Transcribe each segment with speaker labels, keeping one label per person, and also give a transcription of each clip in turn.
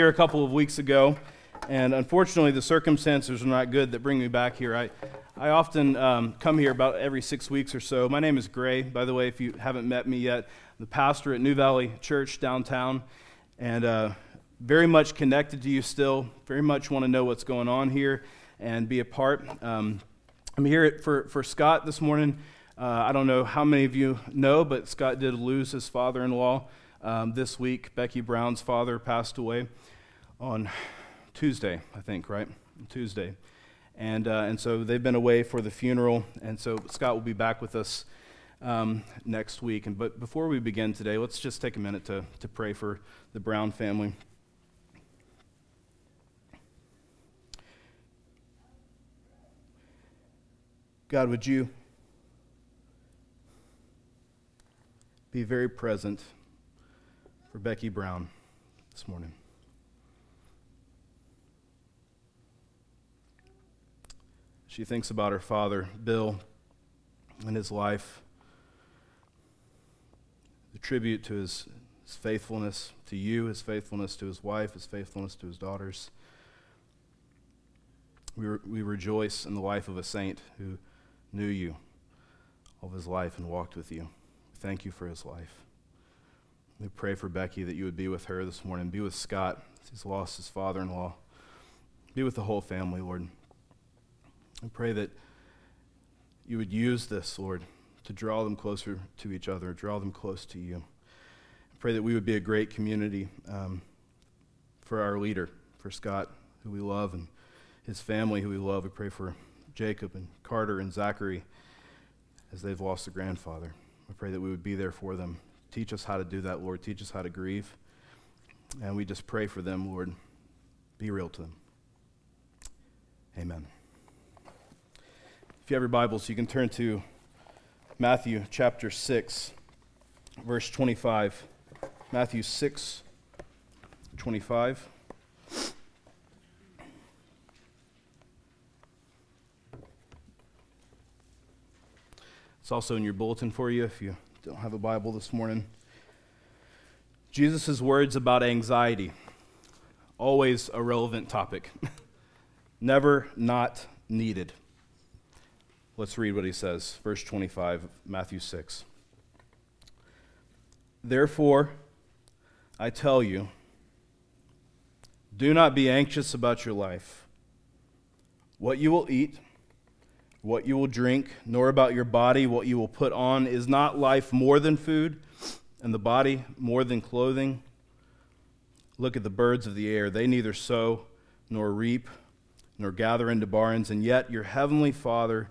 Speaker 1: here a couple of weeks ago, and unfortunately, the circumstances are not good that bring me back here. I, I often um, come here about every six weeks or so. My name is Gray, by the way, if you haven't met me yet. I'm the pastor at New Valley Church downtown, and uh, very much connected to you still. Very much want to know what's going on here and be a part. Um, I'm here for, for Scott this morning. Uh, I don't know how many of you know, but Scott did lose his father in law um, this week. Becky Brown's father passed away on Tuesday, I think, right? Tuesday. And, uh, and so they've been away for the funeral, and so Scott will be back with us um, next week. And, but before we begin today, let's just take a minute to, to pray for the Brown family. God, would you be very present for Becky Brown this morning? She thinks about her father, Bill, and his life, the tribute to his, his faithfulness to you, his faithfulness to his wife, his faithfulness to his daughters. We, re- we rejoice in the life of a saint who knew you all of his life and walked with you. Thank you for his life. We pray for Becky that you would be with her this morning, be with Scott. He's lost his father in law. Be with the whole family, Lord. I pray that you would use this, Lord, to draw them closer to each other, draw them close to you. I pray that we would be a great community um, for our leader, for Scott, who we love, and his family, who we love. We pray for Jacob and Carter and Zachary as they've lost a grandfather. I pray that we would be there for them. Teach us how to do that, Lord. Teach us how to grieve. And we just pray for them, Lord. Be real to them. Amen. If you have your Bibles, you can turn to Matthew chapter 6, verse 25. Matthew 6, 25. It's also in your bulletin for you if you don't have a Bible this morning. Jesus' words about anxiety, always a relevant topic, never not needed. Let's read what he says. Verse 25, Matthew 6. Therefore, I tell you, do not be anxious about your life, what you will eat, what you will drink, nor about your body, what you will put on. Is not life more than food, and the body more than clothing? Look at the birds of the air. They neither sow nor reap nor gather into barns, and yet your heavenly Father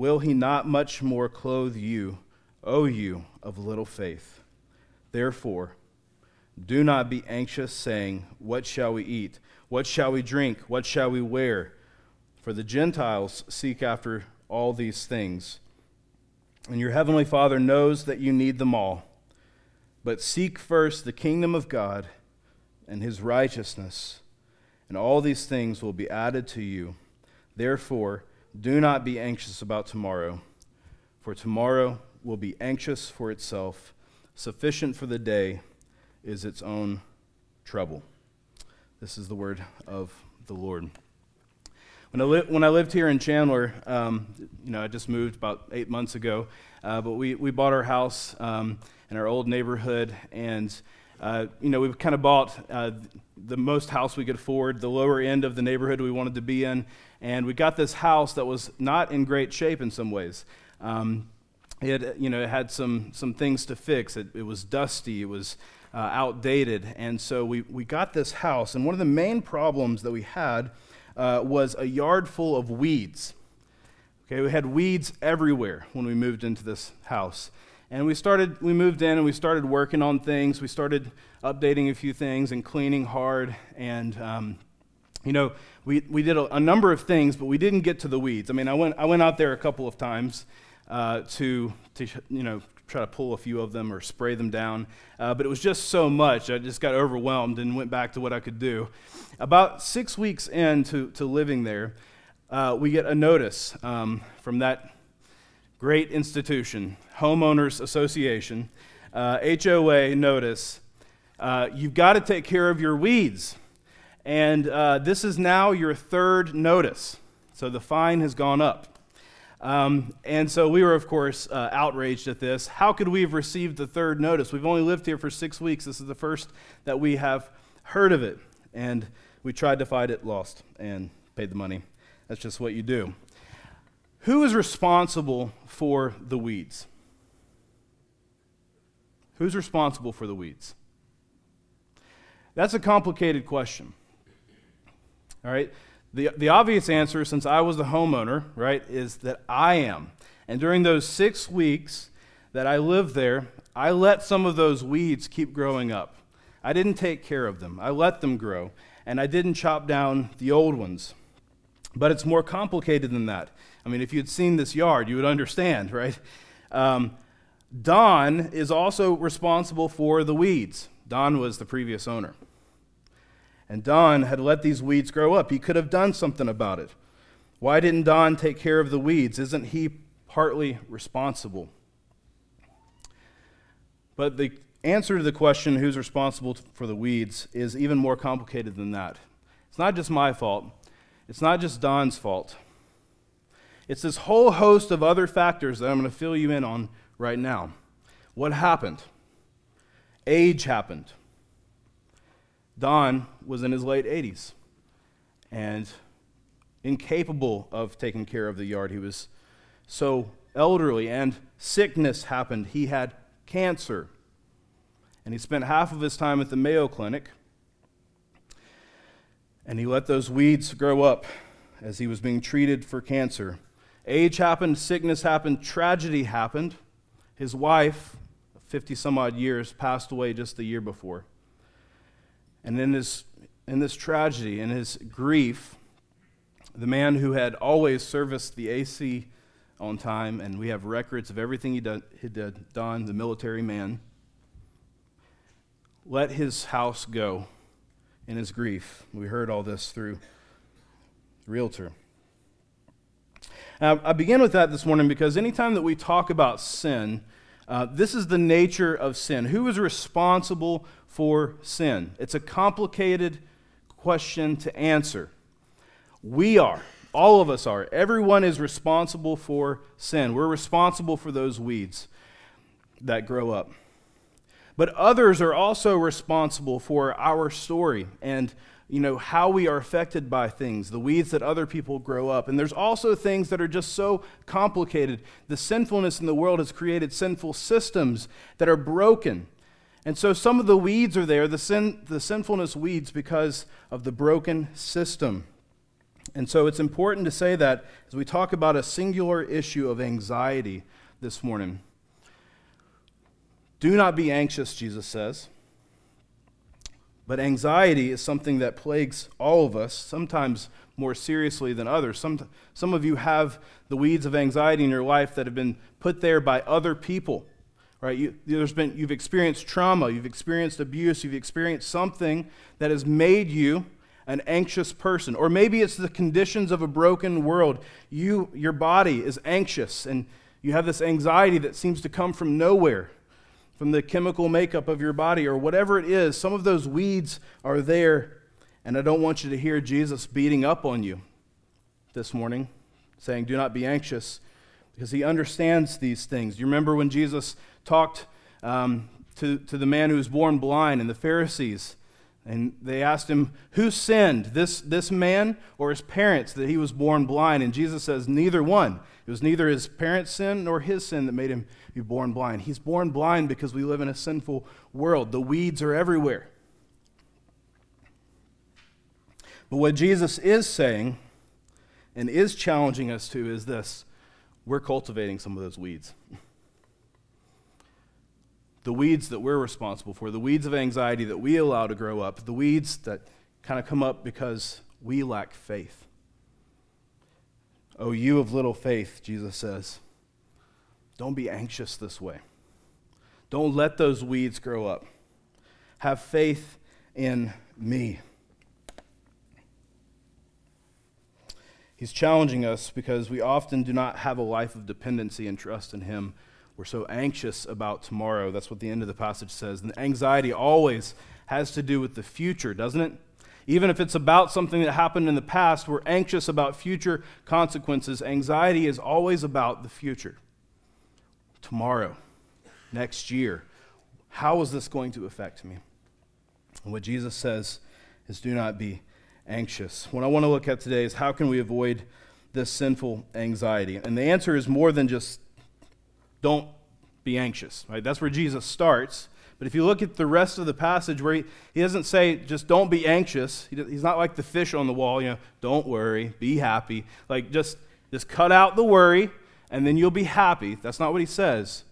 Speaker 1: will he not much more clothe you, O you of little faith? Therefore, do not be anxious, saying, What shall we eat? What shall we drink? What shall we wear? For the Gentiles seek after all these things, and your heavenly Father knows that you need them all. But seek first the kingdom of God and his righteousness, and all these things will be added to you. Therefore, do not be anxious about tomorrow, for tomorrow will be anxious for itself. Sufficient for the day is its own trouble. This is the word of the Lord. When I, li- when I lived here in Chandler, um, you know, I just moved about eight months ago, uh, but we, we bought our house um, in our old neighborhood, and uh, you know, we kind of bought uh, the most house we could afford, the lower end of the neighborhood we wanted to be in, and we got this house that was not in great shape in some ways. Um, it, you know, it had some, some things to fix. It, it was dusty. It was uh, outdated. And so we, we got this house. And one of the main problems that we had uh, was a yard full of weeds. Okay, we had weeds everywhere when we moved into this house. And we started, we moved in and we started working on things. We started updating a few things and cleaning hard. And, um, you know, we, we did a, a, number of things, but we didn't get to the weeds. I mean, I went, I went out there a couple of times uh, to, to, you know, try to pull a few of them or spray them down. Uh, but it was just so much, I just got overwhelmed and went back to what I could do. About six weeks into to living there, uh, we get a notice um, from that great institution, Homeowners Association, uh, HOA notice. Uh, you've got to take care of your weeds. And uh, this is now your third notice. So the fine has gone up. Um, and so we were, of course, uh, outraged at this. How could we have received the third notice? We've only lived here for six weeks. This is the first that we have heard of it. And we tried to fight it, lost, and paid the money. That's just what you do. Who is responsible for the weeds? Who's responsible for the weeds? That's a complicated question. All right? The, the obvious answer, since I was the homeowner, right, is that I am. And during those six weeks that I lived there, I let some of those weeds keep growing up. I didn't take care of them, I let them grow, and I didn't chop down the old ones. But it's more complicated than that. I mean, if you'd seen this yard, you would understand, right? Um, Don is also responsible for the weeds. Don was the previous owner. And Don had let these weeds grow up. He could have done something about it. Why didn't Don take care of the weeds? Isn't he partly responsible? But the answer to the question, who's responsible for the weeds, is even more complicated than that. It's not just my fault. It's not just Don's fault. It's this whole host of other factors that I'm going to fill you in on right now. What happened? Age happened. Don was in his late 80s and incapable of taking care of the yard. He was so elderly, and sickness happened. He had cancer, and he spent half of his time at the Mayo Clinic and he let those weeds grow up as he was being treated for cancer. Age happened, sickness happened, tragedy happened. His wife, 50 some odd years, passed away just the year before. And in, his, in this tragedy, in his grief, the man who had always serviced the AC on time, and we have records of everything he he did done, the military man, let his house go in his grief. We heard all this through Realtor. Now, I begin with that this morning because anytime that we talk about sin, uh, this is the nature of sin. Who is responsible for sin? It's a complicated question to answer. We are. All of us are. Everyone is responsible for sin. We're responsible for those weeds that grow up. But others are also responsible for our story and you know how we are affected by things, the weeds that other people grow up. And there's also things that are just so complicated. The sinfulness in the world has created sinful systems that are broken. And so some of the weeds are there, the, sin, the sinfulness weeds, because of the broken system. And so it's important to say that as we talk about a singular issue of anxiety this morning. Do not be anxious, Jesus says. But anxiety is something that plagues all of us, sometimes more seriously than others. Some, some of you have the weeds of anxiety in your life that have been put there by other people. Right? You, there's been, you've experienced trauma, you've experienced abuse, you've experienced something that has made you an anxious person. Or maybe it's the conditions of a broken world. You, your body is anxious and you have this anxiety that seems to come from nowhere from the chemical makeup of your body or whatever it is. Some of those weeds are there, and I don't want you to hear Jesus beating up on you this morning, saying, Do not be anxious, because he understands these things. You remember when Jesus talked um, to, to the man who was born blind and the Pharisees? And they asked him, Who sinned, this, this man or his parents, that he was born blind? And Jesus says, Neither one. It was neither his parents' sin nor his sin that made him be born blind. He's born blind because we live in a sinful world. The weeds are everywhere. But what Jesus is saying and is challenging us to is this we're cultivating some of those weeds. the weeds that we're responsible for, the weeds of anxiety that we allow to grow up, the weeds that kind of come up because we lack faith. Oh, you of little faith, Jesus says, don't be anxious this way. Don't let those weeds grow up. Have faith in me. He's challenging us because we often do not have a life of dependency and trust in Him. We're so anxious about tomorrow. That's what the end of the passage says. And anxiety always has to do with the future, doesn't it? Even if it's about something that happened in the past, we're anxious about future consequences. Anxiety is always about the future. Tomorrow, next year, how is this going to affect me? And what Jesus says is do not be anxious. What I want to look at today is how can we avoid this sinful anxiety? And the answer is more than just don't be anxious, right? That's where Jesus starts. But if you look at the rest of the passage where he, he doesn't say just don't be anxious, he, he's not like the fish on the wall, you know, don't worry, be happy. Like just, just cut out the worry and then you'll be happy. That's not what he says.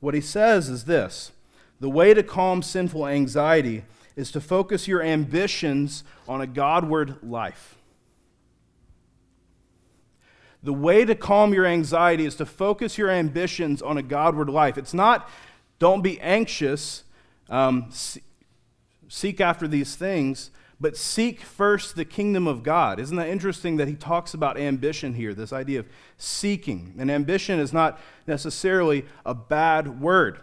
Speaker 1: What he says is this the way to calm sinful anxiety is to focus your ambitions on a Godward life. The way to calm your anxiety is to focus your ambitions on a Godward life. It's not, don't be anxious, um, seek after these things, but seek first the kingdom of God. Isn't that interesting that he talks about ambition here, this idea of seeking? And ambition is not necessarily a bad word.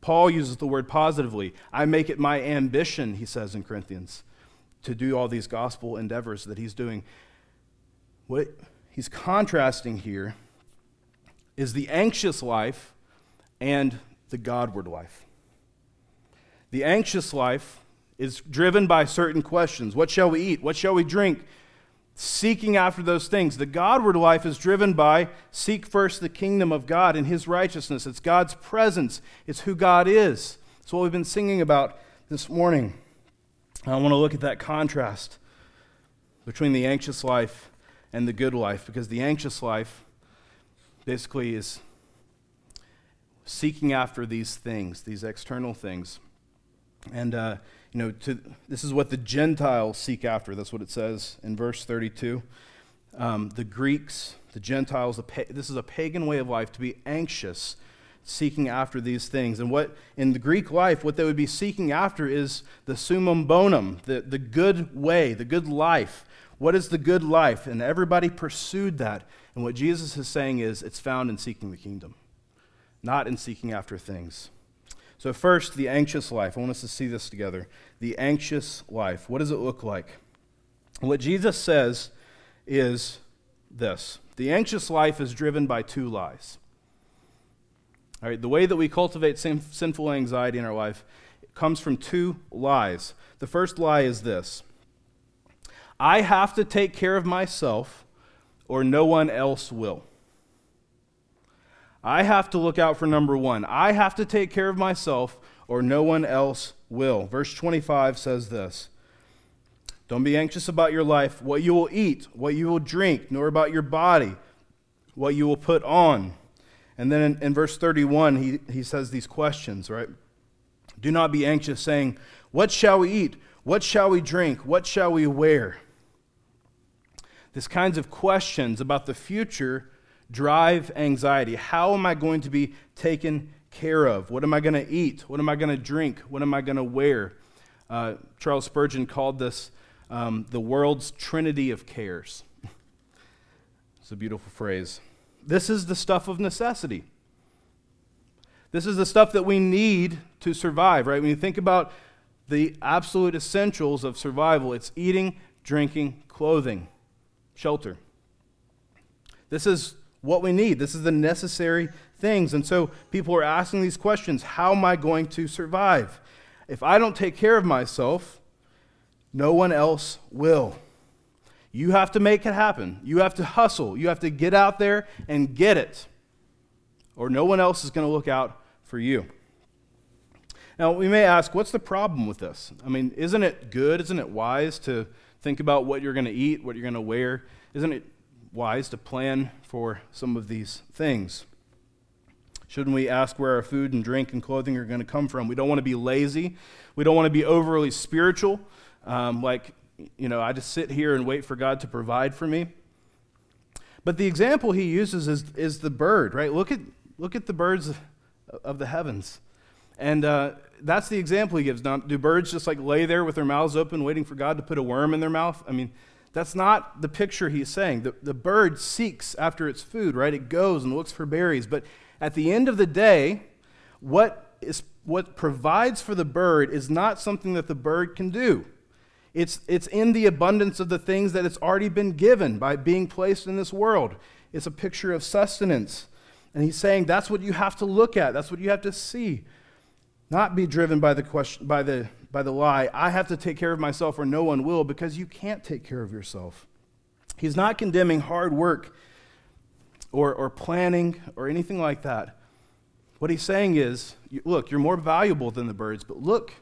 Speaker 1: Paul uses the word positively. I make it my ambition, he says in Corinthians, to do all these gospel endeavors that he's doing. What he's contrasting here is the anxious life and the Godward life. The anxious life is driven by certain questions What shall we eat? What shall we drink? seeking after those things. The Godward life is driven by seek first the kingdom of God and his righteousness. It's God's presence, it's who God is. It's what we've been singing about this morning. I want to look at that contrast between the anxious life and the good life because the anxious life basically is seeking after these things, these external things. And uh, you know, to, this is what the Gentiles seek after. That's what it says in verse 32. Um, the Greeks, the Gentiles, the this is a pagan way of life to be anxious, seeking after these things. And what in the Greek life, what they would be seeking after is the summum bonum, the, the good way, the good life. What is the good life? And everybody pursued that. And what Jesus is saying is it's found in seeking the kingdom, not in seeking after things. So, first, the anxious life. I want us to see this together. The anxious life. What does it look like? What Jesus says is this the anxious life is driven by two lies. All right, the way that we cultivate sin- sinful anxiety in our life comes from two lies. The first lie is this I have to take care of myself, or no one else will. I have to look out for number one. I have to take care of myself, or no one else will. Verse 25 says this Don't be anxious about your life, what you will eat, what you will drink, nor about your body, what you will put on. And then in, in verse 31, he, he says these questions, right? Do not be anxious, saying, What shall we eat? What shall we drink? What shall we wear? These kinds of questions about the future drive anxiety. How am I going to be taken care of? What am I going to eat? What am I going to drink? What am I going to wear? Uh, Charles Spurgeon called this um, the world's trinity of cares. it's a beautiful phrase. This is the stuff of necessity. This is the stuff that we need to survive, right? When you think about the absolute essentials of survival, it's eating, drinking, clothing, shelter. This is what we need. This is the necessary things. And so people are asking these questions How am I going to survive? If I don't take care of myself, no one else will. You have to make it happen. You have to hustle. You have to get out there and get it, or no one else is going to look out for you. Now, we may ask, what's the problem with this? I mean, isn't it good? Isn't it wise to think about what you're going to eat, what you're going to wear? Isn't it wise to plan for some of these things. Shouldn't we ask where our food and drink and clothing are going to come from? We don't want to be lazy. We don't want to be overly spiritual. Um, like, you know, I just sit here and wait for God to provide for me. But the example he uses is, is the bird, right? Look at, look at the birds of the heavens. And uh, that's the example he gives. Now, do birds just like lay there with their mouths open, waiting for God to put a worm in their mouth? I mean, that's not the picture he's saying. The, the bird seeks after its food, right? It goes and looks for berries. But at the end of the day, what, is, what provides for the bird is not something that the bird can do. It's, it's in the abundance of the things that it's already been given by being placed in this world. It's a picture of sustenance. And he's saying that's what you have to look at, that's what you have to see. Not be driven by the, question, by the, by the lie, I have to take care of myself or no one will, because you can't take care of yourself. He's not condemning hard work or, or planning or anything like that. What he's saying is look, you're more valuable than the birds, but look,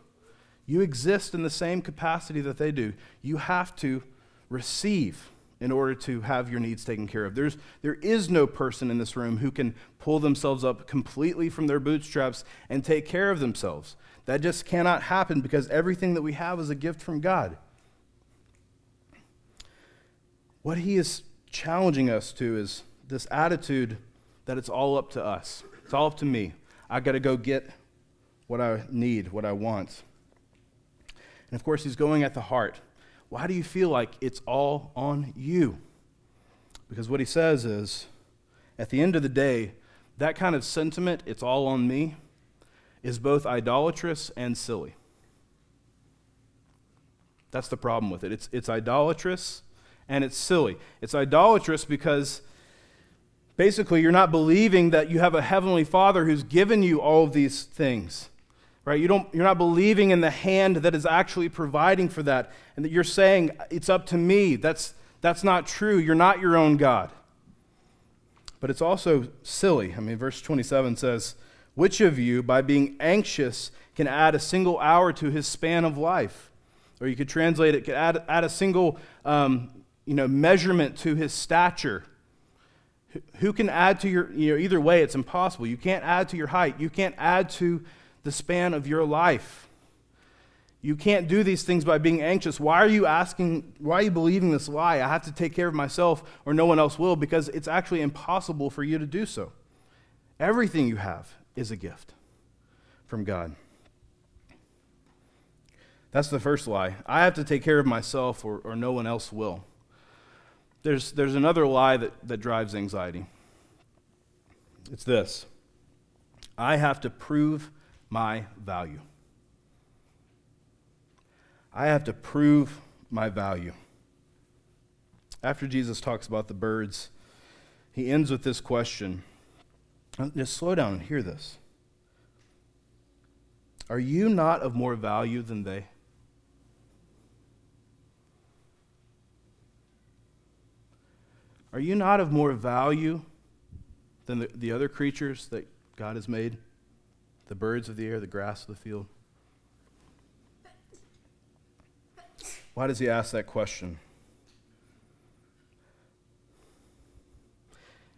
Speaker 1: you exist in the same capacity that they do. You have to receive in order to have your needs taken care of. There's, there is no person in this room who can pull themselves up completely from their bootstraps and take care of themselves. That just cannot happen because everything that we have is a gift from God. What he is challenging us to is this attitude that it's all up to us. It's all up to me. I got to go get what I need, what I want. And of course, he's going at the heart. Why do you feel like it's all on you? Because what he says is, at the end of the day, that kind of sentiment, it's all on me, is both idolatrous and silly. That's the problem with it. It's, it's idolatrous and it's silly. It's idolatrous because basically you're not believing that you have a heavenly Father who's given you all of these things right? You don't you're not believing in the hand that is actually providing for that and that you're saying it's up to me. That's that's not true. You're not your own god. But it's also silly. I mean verse 27 says which of you by being anxious can add a single hour to his span of life? Or you could translate it could add, add a single um, you know measurement to his stature. Who can add to your you know either way it's impossible. You can't add to your height. You can't add to the span of your life. You can't do these things by being anxious. Why are you asking, why are you believing this lie? I have to take care of myself or no one else will because it's actually impossible for you to do so. Everything you have is a gift from God. That's the first lie. I have to take care of myself or, or no one else will. There's, there's another lie that, that drives anxiety. It's this I have to prove my value. I have to prove my value. After Jesus talks about the birds, he ends with this question. Uh, just slow down and hear this. Are you not of more value than they? Are you not of more value than the, the other creatures that God has made? The birds of the air, the grass of the field? Why does he ask that question?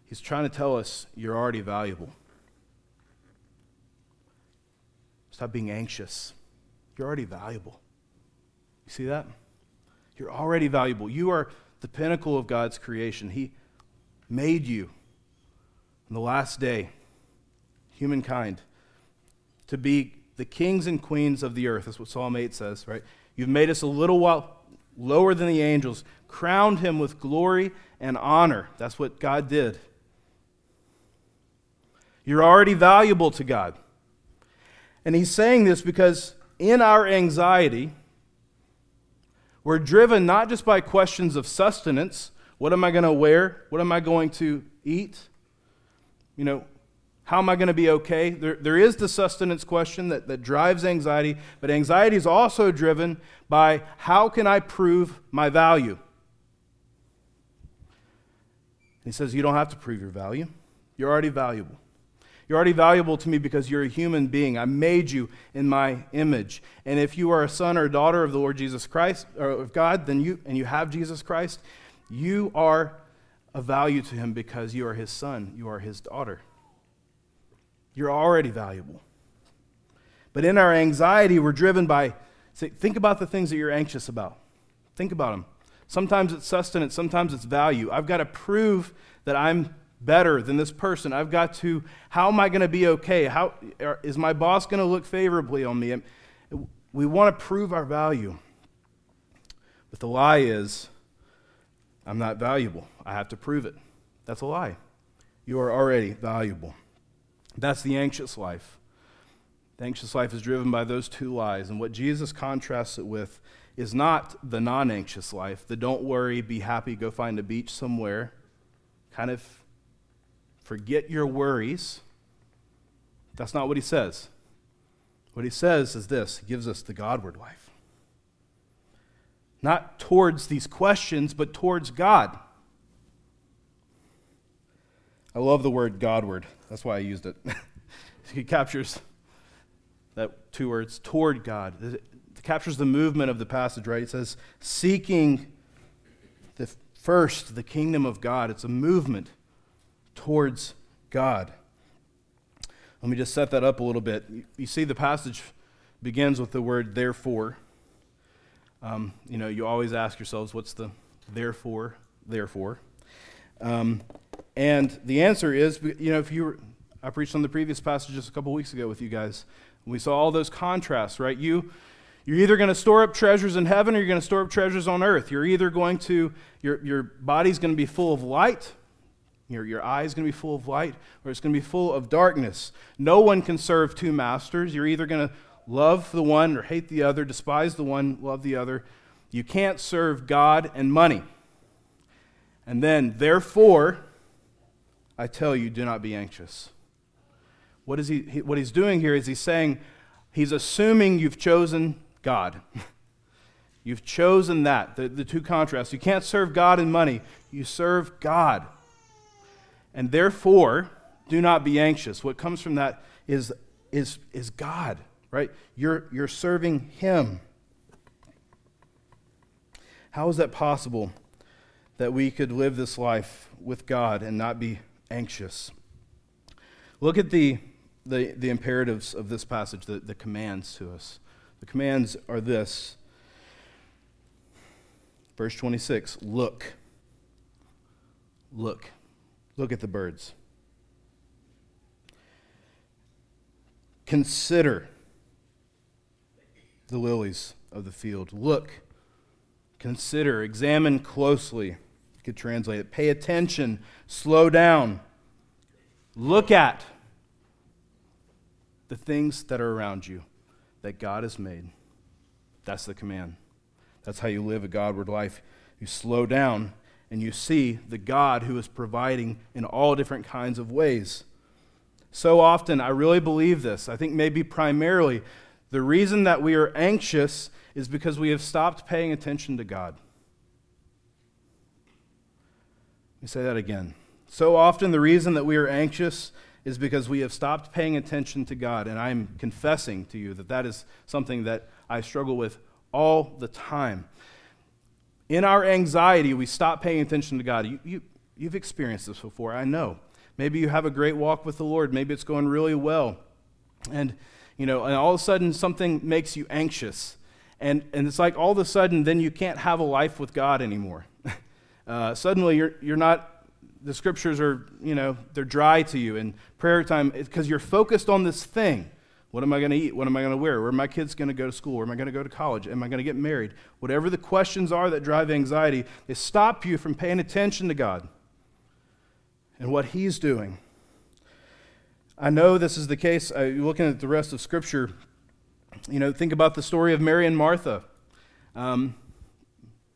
Speaker 1: He's trying to tell us you're already valuable. Stop being anxious. You're already valuable. You see that? You're already valuable. You are the pinnacle of God's creation. He made you on the last day, humankind to be the kings and queens of the earth. That's what Psalm 8 says, right? You've made us a little while lower than the angels, crowned him with glory and honor. That's what God did. You're already valuable to God. And he's saying this because in our anxiety, we're driven not just by questions of sustenance what am I going to wear? What am I going to eat? You know, how am I going to be okay? There, there is the sustenance question that, that drives anxiety, but anxiety is also driven by how can I prove my value? He says, You don't have to prove your value. You're already valuable. You're already valuable to me because you're a human being. I made you in my image. And if you are a son or a daughter of the Lord Jesus Christ, or of God, then you, and you have Jesus Christ, you are of value to him because you are his son, you are his daughter. You're already valuable. But in our anxiety, we're driven by, think about the things that you're anxious about. Think about them. Sometimes it's sustenance, sometimes it's value. I've got to prove that I'm better than this person. I've got to, how am I going to be okay? How, is my boss going to look favorably on me? We want to prove our value. But the lie is, I'm not valuable. I have to prove it. That's a lie. You are already valuable. That's the anxious life. The anxious life is driven by those two lies. And what Jesus contrasts it with is not the non anxious life, the don't worry, be happy, go find a beach somewhere. Kind of forget your worries. That's not what he says. What he says is this he gives us the Godward life. Not towards these questions, but towards God. I love the word Godward. That's why I used it. it captures that two words, toward God. It captures the movement of the passage, right? It says, seeking the first, the kingdom of God. It's a movement towards God. Let me just set that up a little bit. You see, the passage begins with the word therefore. Um, you know, you always ask yourselves, what's the therefore, therefore? Um, and the answer is, you know, if you were, I preached on the previous passage just a couple weeks ago with you guys. We saw all those contrasts, right? You, you're either going to store up treasures in heaven or you're going to store up treasures on earth. You're either going to, your, your body's going to be full of light, your, your eye's going to be full of light, or it's going to be full of darkness. No one can serve two masters. You're either going to love the one or hate the other, despise the one, love the other. You can't serve God and money. And then, therefore, I tell you, do not be anxious. What, is he, he, what he's doing here is he's saying, he's assuming you've chosen God. you've chosen that, the, the two contrasts. You can't serve God and money, you serve God. And therefore, do not be anxious. What comes from that is, is, is God, right? You're, you're serving Him. How is that possible that we could live this life with God and not be anxious? Look at the the, the imperatives of this passage, the, the commands to us. The commands are this. Verse 26 Look. Look. Look at the birds. Consider the lilies of the field. Look. Consider. Examine closely. Could translate it. Pay attention. Slow down. Look at the things that are around you that God has made. That's the command. That's how you live a Godward life. You slow down and you see the God who is providing in all different kinds of ways. So often, I really believe this. I think maybe primarily the reason that we are anxious is because we have stopped paying attention to God. Let me say that again. So often, the reason that we are anxious is because we have stopped paying attention to God. And I'm confessing to you that that is something that I struggle with all the time. In our anxiety, we stop paying attention to God. You, you, you've experienced this before, I know. Maybe you have a great walk with the Lord. Maybe it's going really well. And, you know, and all of a sudden something makes you anxious. And, and it's like all of a sudden, then you can't have a life with God anymore. Uh, suddenly, you're, you're not the scriptures are, you know, they're dry to you. And prayer time, because you're focused on this thing. What am I going to eat? What am I going to wear? Where are my kids going to go to school? Where am I going to go to college? Am I going to get married? Whatever the questions are that drive anxiety, they stop you from paying attention to God and what He's doing. I know this is the case. Uh, looking at the rest of Scripture, you know, think about the story of Mary and Martha. Um,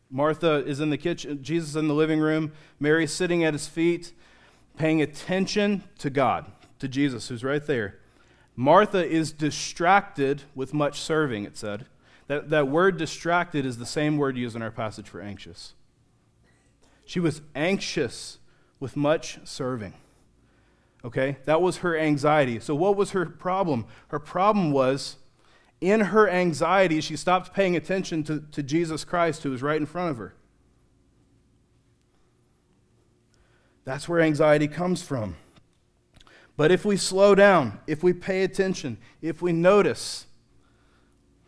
Speaker 1: Martha is in the kitchen, Jesus in the living room, Mary sitting at his feet, paying attention to God, to Jesus, who's right there. Martha is distracted with much serving, it said. That, that word distracted is the same word used in our passage for anxious. She was anxious with much serving. Okay? That was her anxiety. So, what was her problem? Her problem was in her anxiety, she stopped paying attention to, to Jesus Christ, who was right in front of her. That's where anxiety comes from. But if we slow down, if we pay attention, if we notice,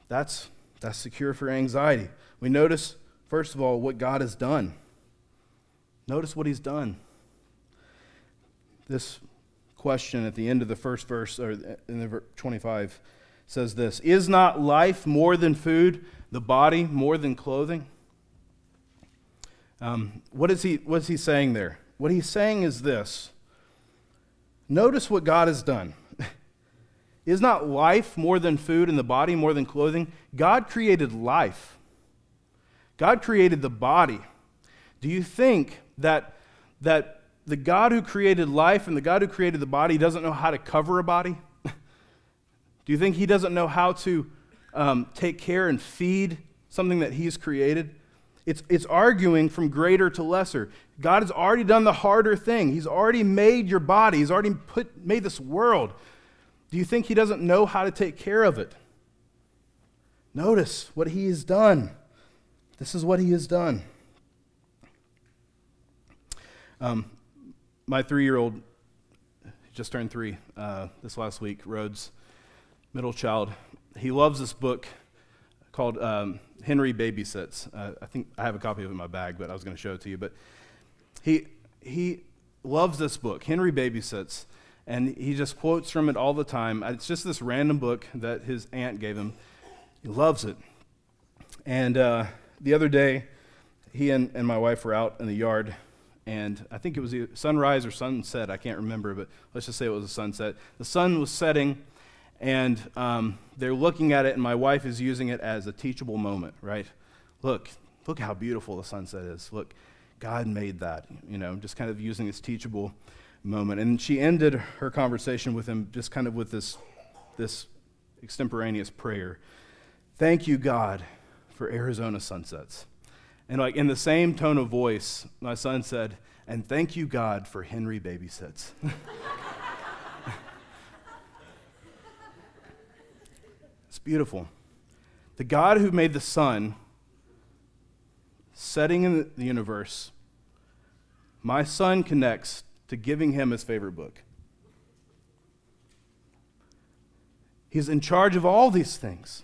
Speaker 1: that's, that's the cure for anxiety. We notice, first of all, what God has done. Notice what He's done. This question at the end of the first verse, or in the 25, says this Is not life more than food, the body more than clothing? Um, what, is he, what is he saying there? What he's saying is this Notice what God has done. is not life more than food and the body more than clothing? God created life, God created the body. Do you think that, that the God who created life and the God who created the body doesn't know how to cover a body? Do you think he doesn't know how to um, take care and feed something that he's created? It's, it's arguing from greater to lesser. God has already done the harder thing. He's already made your body. He's already put, made this world. Do you think he doesn't know how to take care of it? Notice what he has done. This is what he has done. Um, my three year old just turned three uh, this last week, Rhodes, middle child. He loves this book called um, Henry Babysits. Uh, I think I have a copy of it in my bag, but I was going to show it to you. But he, he loves this book, Henry Babysits, and he just quotes from it all the time. It's just this random book that his aunt gave him. He loves it. And uh, the other day, he and, and my wife were out in the yard, and I think it was sunrise or sunset. I can't remember, but let's just say it was a sunset. The sun was setting, and um, they're looking at it, and my wife is using it as a teachable moment, right? Look, look how beautiful the sunset is. Look, God made that, you know, just kind of using this teachable moment. And she ended her conversation with him just kind of with this, this extemporaneous prayer. Thank you, God, for Arizona sunsets. And like in the same tone of voice, my son said, and thank you, God, for Henry babysits. beautiful. The God who made the sun setting in the universe, my son connects to giving him his favorite book. He's in charge of all these things.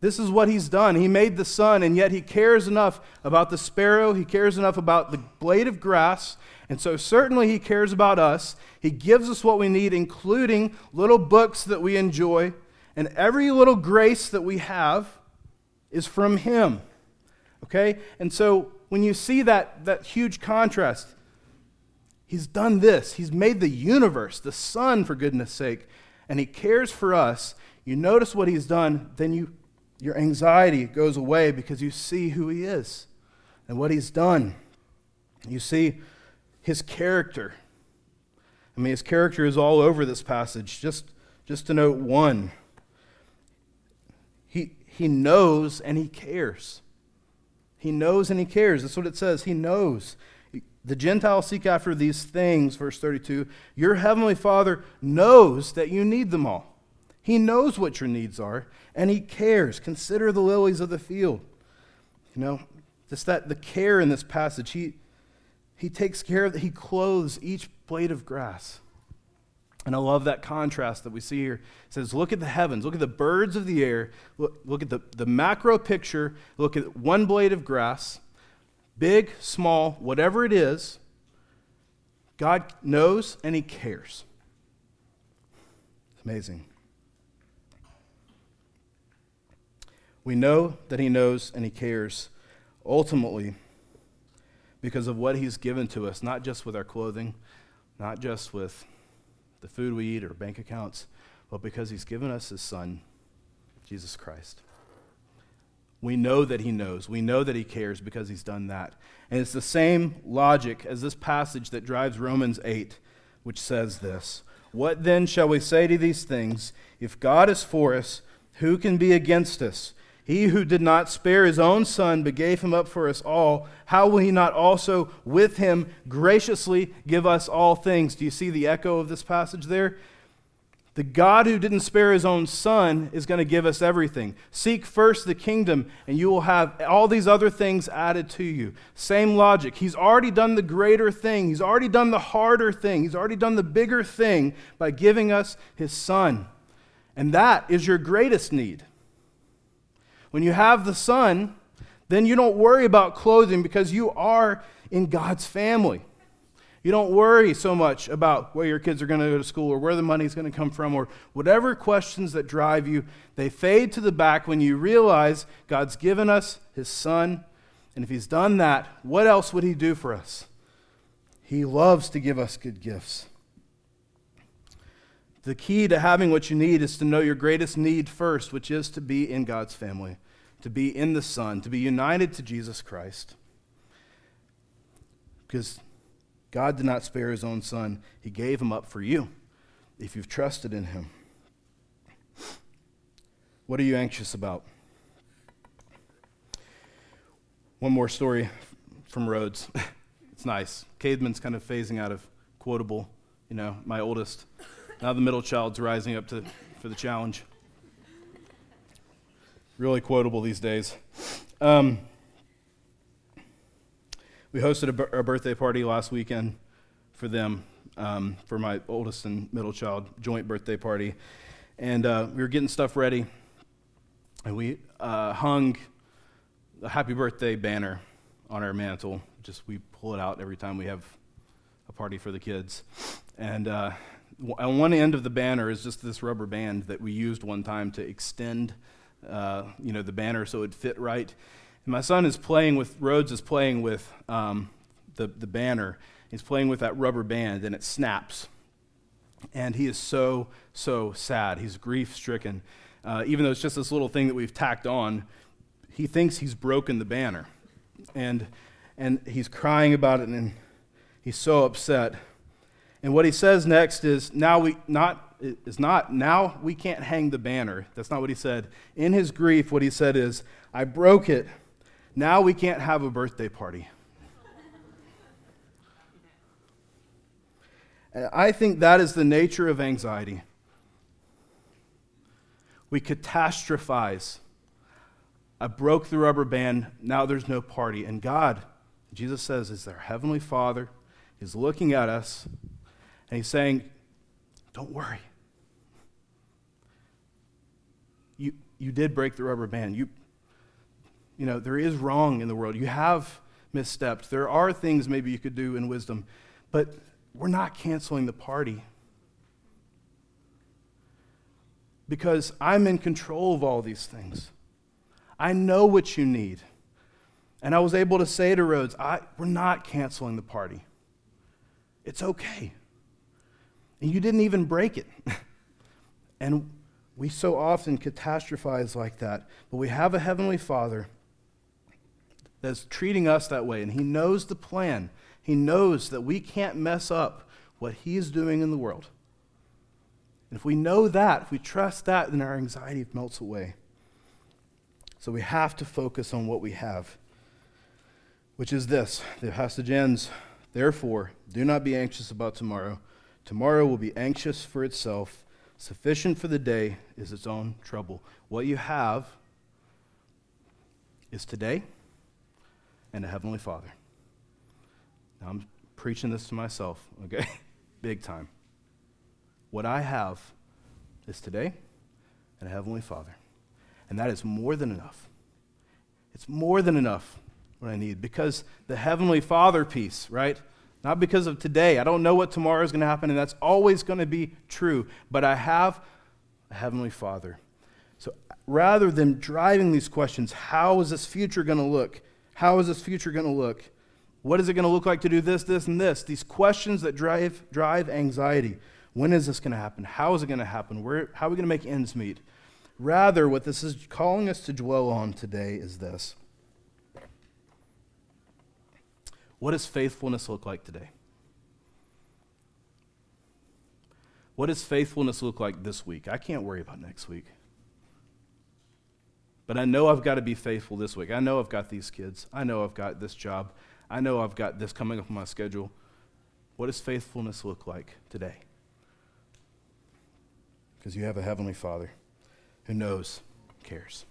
Speaker 1: This is what he's done. He made the sun, and yet he cares enough about the sparrow. He cares enough about the blade of grass. And so, certainly, he cares about us. He gives us what we need, including little books that we enjoy. And every little grace that we have is from him. Okay? And so, when you see that, that huge contrast, he's done this. He's made the universe, the sun, for goodness sake, and he cares for us. You notice what he's done, then you your anxiety goes away because you see who he is and what he's done. You see his character. I mean, his character is all over this passage. Just, just to note one, he, knows and he cares. He knows and he cares. That's what it says. He knows. The Gentiles seek after these things, verse 32. Your heavenly Father knows that you need them all. He knows what your needs are, and He cares. Consider the lilies of the field. You know, just that the care in this passage, He, he takes care of that. He clothes each blade of grass. And I love that contrast that we see here. It says, Look at the heavens, look at the birds of the air, look, look at the, the macro picture, look at one blade of grass, big, small, whatever it is. God knows and He cares. It's amazing. We know that He knows and He cares ultimately because of what He's given to us, not just with our clothing, not just with the food we eat or bank accounts, but because He's given us His Son, Jesus Christ. We know that He knows. We know that He cares because He's done that. And it's the same logic as this passage that drives Romans 8, which says this What then shall we say to these things? If God is for us, who can be against us? He who did not spare his own son, but gave him up for us all, how will he not also with him graciously give us all things? Do you see the echo of this passage there? The God who didn't spare his own son is going to give us everything. Seek first the kingdom, and you will have all these other things added to you. Same logic. He's already done the greater thing, he's already done the harder thing, he's already done the bigger thing by giving us his son. And that is your greatest need. When you have the son, then you don't worry about clothing because you are in God's family. You don't worry so much about where your kids are going to go to school or where the money is going to come from or whatever questions that drive you. They fade to the back when you realize God's given us His Son. And if He's done that, what else would He do for us? He loves to give us good gifts. The key to having what you need is to know your greatest need first, which is to be in God's family, to be in the Son, to be united to Jesus Christ. Because God did not spare his own son, he gave him up for you if you've trusted in him. What are you anxious about? One more story from Rhodes. it's nice. Cademan's kind of phasing out of quotable, you know, my oldest. Now the middle child's rising up to, for the challenge. Really quotable these days. Um, we hosted a, a birthday party last weekend for them, um, for my oldest and middle child, joint birthday party. And uh, we were getting stuff ready, and we uh, hung a happy birthday banner on our mantle. Just we pull it out every time we have a party for the kids. And uh, on one end of the banner is just this rubber band that we used one time to extend, uh, you know, the banner so it fit right. And my son is playing with, Rhodes is playing with um, the, the banner. He's playing with that rubber band, and it snaps. And he is so, so sad. He's grief stricken. Uh, even though it's just this little thing that we've tacked on, he thinks he's broken the banner. And, and he's crying about it, and he's so upset. And what he says next is, now we, not, is not, now we can't hang the banner. That's not what he said. In his grief, what he said is, I broke it now we can't have a birthday party. And I think that is the nature of anxiety. We catastrophize. I broke the rubber band, now there's no party. And God, Jesus says, is their heavenly Father. He's looking at us and he's saying, Don't worry. You, you did break the rubber band. You, you know, there is wrong in the world. You have misstepped. There are things maybe you could do in wisdom, but we're not canceling the party. Because I'm in control of all these things. I know what you need. And I was able to say to Rhodes, I, we're not canceling the party. It's okay. And you didn't even break it. and we so often catastrophize like that. But we have a Heavenly Father that's treating us that way. And He knows the plan. He knows that we can't mess up what He is doing in the world. And if we know that, if we trust that, then our anxiety melts away. So we have to focus on what we have, which is this the passage ends, Therefore, do not be anxious about tomorrow. Tomorrow will be anxious for itself. Sufficient for the day is its own trouble. What you have is today and a Heavenly Father. Now I'm preaching this to myself, okay? Big time. What I have is today and a Heavenly Father. And that is more than enough. It's more than enough what I need because the Heavenly Father piece, right? Not because of today. I don't know what tomorrow is going to happen, and that's always going to be true. But I have a Heavenly Father. So rather than driving these questions, how is this future going to look? How is this future going to look? What is it going to look like to do this, this, and this? These questions that drive, drive anxiety. When is this going to happen? How is it going to happen? Where, how are we going to make ends meet? Rather, what this is calling us to dwell on today is this What does faithfulness look like today? What does faithfulness look like this week? I can't worry about next week. But I know I've got to be faithful this week. I know I've got these kids. I know I've got this job. I know I've got this coming up on my schedule. What does faithfulness look like today? because you have a Heavenly Father who knows, cares.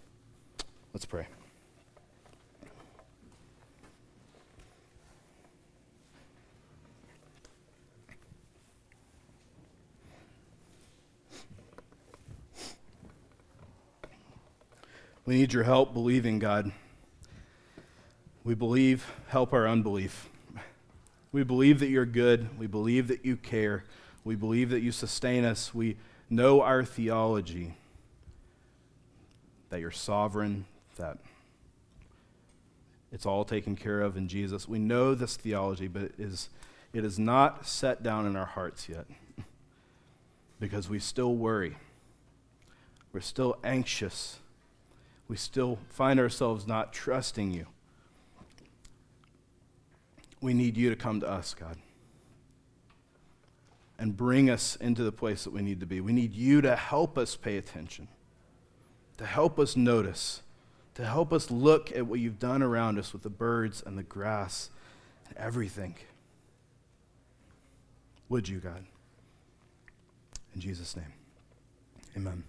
Speaker 1: Let's pray. We need your help believing, God. We believe, help our unbelief. We believe that you're good. We believe that you care. We believe that you sustain us. We know our theology that you're sovereign, that it's all taken care of in Jesus. We know this theology, but it is, it is not set down in our hearts yet because we still worry. We're still anxious. We still find ourselves not trusting you. We need you to come to us, God, and bring us into the place that we need to be. We need you to help us pay attention, to help us notice, to help us look at what you've done around us with the birds and the grass and everything. Would you, God? In Jesus' name, amen.